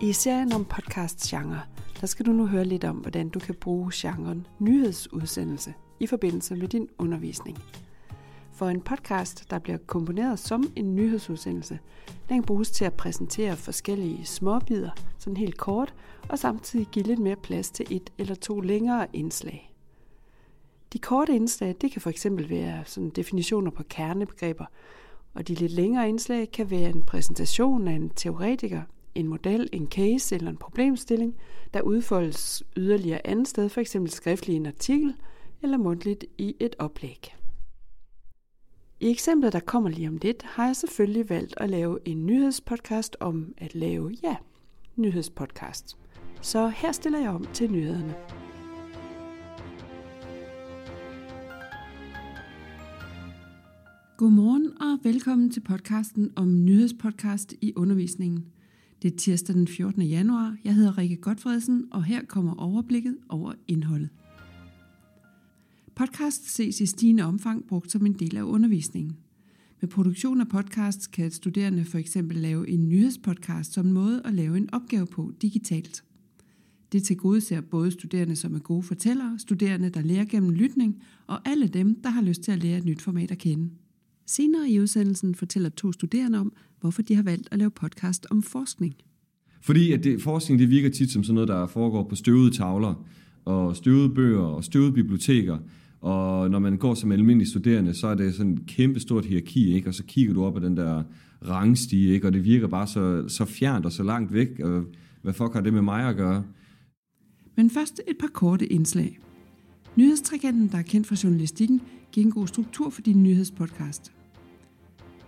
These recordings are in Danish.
I serien om podcast-genre, der skal du nu høre lidt om, hvordan du kan bruge genren nyhedsudsendelse i forbindelse med din undervisning. For en podcast, der bliver komponeret som en nyhedsudsendelse, den kan bruges til at præsentere forskellige småbider, sådan helt kort, og samtidig give lidt mere plads til et eller to længere indslag. De korte indslag, det kan for eksempel være sådan definitioner på kernebegreber, og de lidt længere indslag kan være en præsentation af en teoretiker, en model, en case eller en problemstilling, der udfoldes yderligere andet sted, f.eks. skriftligt i en artikel eller mundtligt i et oplæg. I eksemplet, der kommer lige om lidt, har jeg selvfølgelig valgt at lave en nyhedspodcast om at lave, ja, nyhedspodcast. Så her stiller jeg om til nyhederne. Godmorgen og velkommen til podcasten om nyhedspodcast i undervisningen. Det er tirsdag den 14. januar. Jeg hedder Rikke Godfredsen, og her kommer overblikket over indholdet. Podcast ses i stigende omfang brugt som en del af undervisningen. Med produktion af podcasts kan studerende for eksempel lave en nyhedspodcast som en måde at lave en opgave på digitalt. Det tilgodeser både studerende, som er gode fortællere, studerende, der lærer gennem lytning, og alle dem, der har lyst til at lære et nyt format at kende. Senere i udsendelsen fortæller to studerende om, hvorfor de har valgt at lave podcast om forskning. Fordi at det, forskning det virker tit som sådan noget, der foregår på støvede tavler, og støvede bøger og støvede biblioteker. Og når man går som almindelig studerende, så er det sådan et kæmpe stort hierarki, ikke? og så kigger du op ad den der rangstige, ikke? og det virker bare så, så fjernt og så langt væk. Og hvad fuck har det med mig at gøre? Men først et par korte indslag. Nyhedstrikanten, der er kendt fra journalistikken, giver en god struktur for din nyhedspodcast.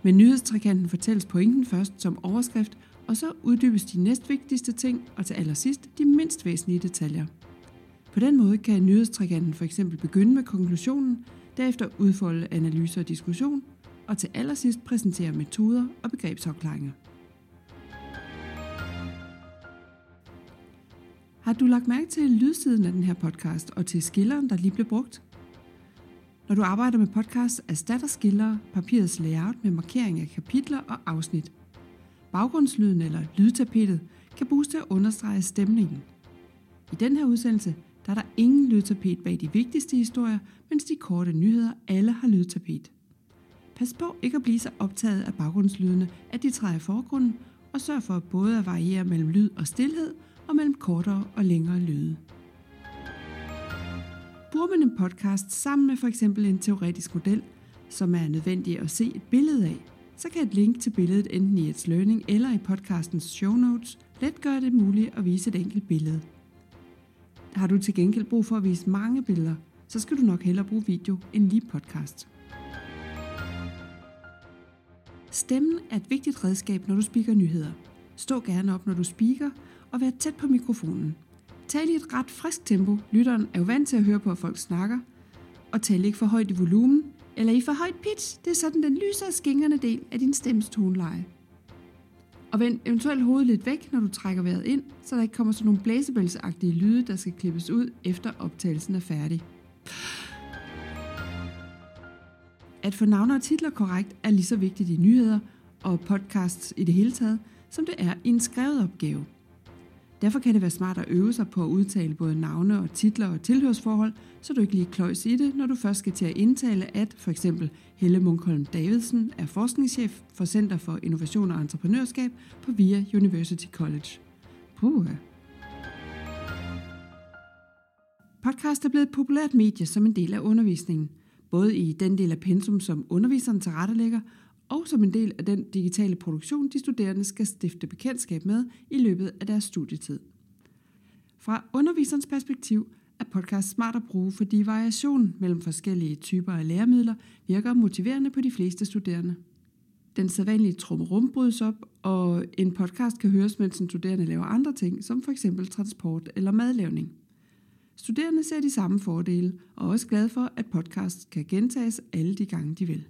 Med nyhedstrikanten fortælles pointen først som overskrift, og så uddybes de næstvigtigste ting, og til allersidst de mindst væsentlige detaljer. På den måde kan nyhedstrikanten for eksempel begynde med konklusionen, derefter udfolde analyser og diskussion, og til allersidst præsentere metoder og begrebsopklaringer. Har du lagt mærke til lydsiden af den her podcast og til skilleren, der lige blev brugt? Når du arbejder med podcast, erstatter skiller papirets layout med markering af kapitler og afsnit. Baggrundslyden eller lydtapetet kan bruges til at understrege stemningen. I den her udsendelse der er der ingen lydtapet bag de vigtigste historier, mens de korte nyheder alle har lydtapet. Pas på ikke at blive så optaget af baggrundslydene, at de træder i forgrunden, og sørg for at både at variere mellem lyd og stillhed og mellem kortere og længere lyde. Bruger man en podcast sammen med for eksempel en teoretisk model, som er nødvendig at se et billede af, så kan et link til billedet enten i et learning eller i podcastens show notes let gøre det muligt at vise et enkelt billede. Har du til gengæld brug for at vise mange billeder, så skal du nok hellere bruge video end lige podcast. Stemmen er et vigtigt redskab, når du spiker nyheder. Stå gerne op, når du spiker, og vær tæt på mikrofonen. Tal i et ret frisk tempo. Lytteren er jo vant til at høre på, at folk snakker. Og tal ikke for højt i volumen, eller i for højt pitch. Det er sådan den lyse og skingerne del af din stemmes toneleje. Og vend eventuelt hovedet lidt væk, når du trækker vejret ind, så der ikke kommer sådan nogle blæsebælsagtige lyde, der skal klippes ud, efter optagelsen er færdig. At få navne og titler korrekt er lige så vigtigt i nyheder og podcasts i det hele taget, som det er i en skrevet opgave – Derfor kan det være smart at øve sig på at udtale både navne og titler og tilhørsforhold, så du ikke lige kløjs i det, når du først skal til at indtale, at for eksempel Helle Munkholm Davidsen er forskningschef for Center for Innovation og Entreprenørskab på VIA University College. Puh. Podcast er blevet et populært medie som en del af undervisningen, både i den del af pensum, som underviseren tilrettelægger, og som en del af den digitale produktion, de studerende skal stifte bekendtskab med i løbet af deres studietid. Fra underviserens perspektiv er podcast smart at bruge, fordi variation mellem forskellige typer af læremidler virker motiverende på de fleste studerende. Den sædvanlige trummerum brydes op, og en podcast kan høres, mens en studerende laver andre ting, som f.eks. transport eller madlavning. Studerende ser de samme fordele, og er også glade for, at podcast kan gentages alle de gange, de vil.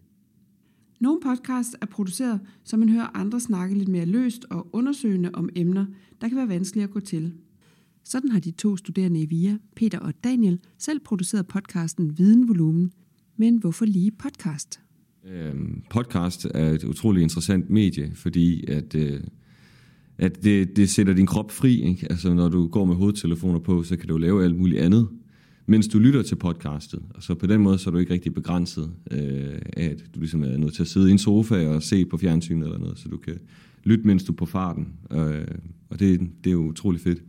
Nogle podcasts er produceret, så man hører andre snakke lidt mere løst og undersøgende om emner, der kan være vanskelige at gå til. Sådan har de to studerende i VIA, Peter og Daniel, selv produceret podcasten Videnvolumen. Men hvorfor lige podcast? Øhm, podcast er et utroligt interessant medie, fordi at øh, at det, det sætter din krop fri. Ikke? Altså når du går med hovedtelefoner på, så kan du lave alt muligt andet, mens du lytter til podcastet. Og så på den måde, så er du ikke rigtig begrænset øh, af, at du ligesom er nødt til at sidde i en sofa og se på fjernsynet eller noget, så du kan lytte, mens du er på farten. Øh, og det, det er jo utrolig fedt.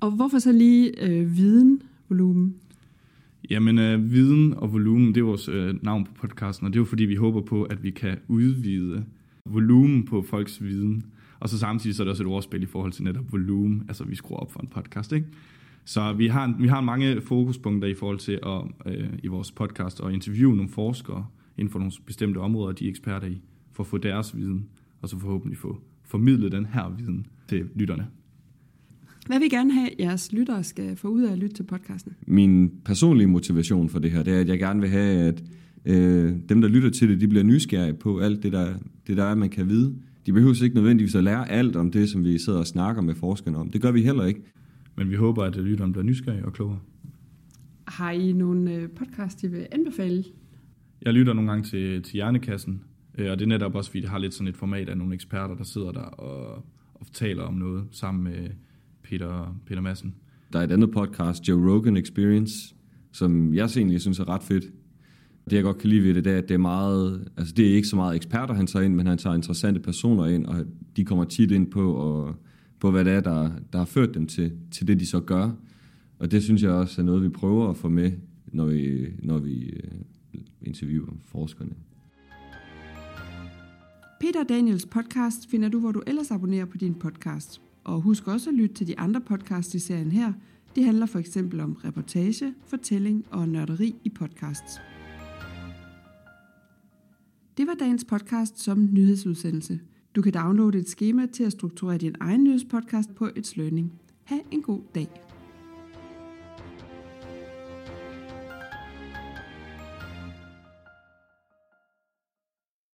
Og hvorfor så lige øh, viden, volumen? Jamen, øh, viden og volumen, det er vores øh, navn på podcasten, og det er jo fordi, vi håber på, at vi kan udvide volumen på folks viden. Og så samtidig så er der også et ordspil i forhold til netop volumen, altså vi skruer op for en podcast, ikke? Så vi har, vi har mange fokuspunkter i forhold til at, øh, i vores podcast at interviewe nogle forskere inden for nogle bestemte områder, de er eksperter i, for at få deres viden, og så forhåbentlig få formidlet den her viden til lytterne. Hvad vil I gerne have, at jeres lyttere skal få ud af at lytte til podcasten? Min personlige motivation for det her, det er, at jeg gerne vil have, at øh, dem, der lytter til det, de bliver nysgerrige på alt det, der, det der er, man kan vide. De behøver ikke nødvendigvis at lære alt om det, som vi sidder og snakker med forskerne om. Det gør vi heller ikke. Men vi håber, at lytteren bliver nysgerrig og klogere. Har I nogle øh, podcast, I vil anbefale? Jeg lytter nogle gange til, til Hjernekassen, øh, og det er netop også, fordi det har lidt sådan et format af nogle eksperter, der sidder der og, og taler om noget sammen med Peter, Peter Madsen. Der er et andet podcast, Joe Rogan Experience, som jeg egentlig synes er ret fedt. Det jeg godt kan lide ved det, det er, at det er meget, altså det er ikke så meget eksperter, han tager ind, men han tager interessante personer ind, og de kommer tit ind på, og, på hvad det er, der, der har ført dem til, til det, de så gør. Og det synes jeg også er noget, vi prøver at få med, når vi, når vi øh, interviewer forskerne. Peter Daniels podcast finder du, hvor du ellers abonnerer på din podcast. Og husk også at lytte til de andre podcasts i serien her. De handler for eksempel om reportage, fortælling og nørderi i podcasts. Det var dagens podcast som nyhedsudsendelse. Du kan downloade et schema til at strukturere din egen nyhedspodcast på It's Learning. Ha' en god dag.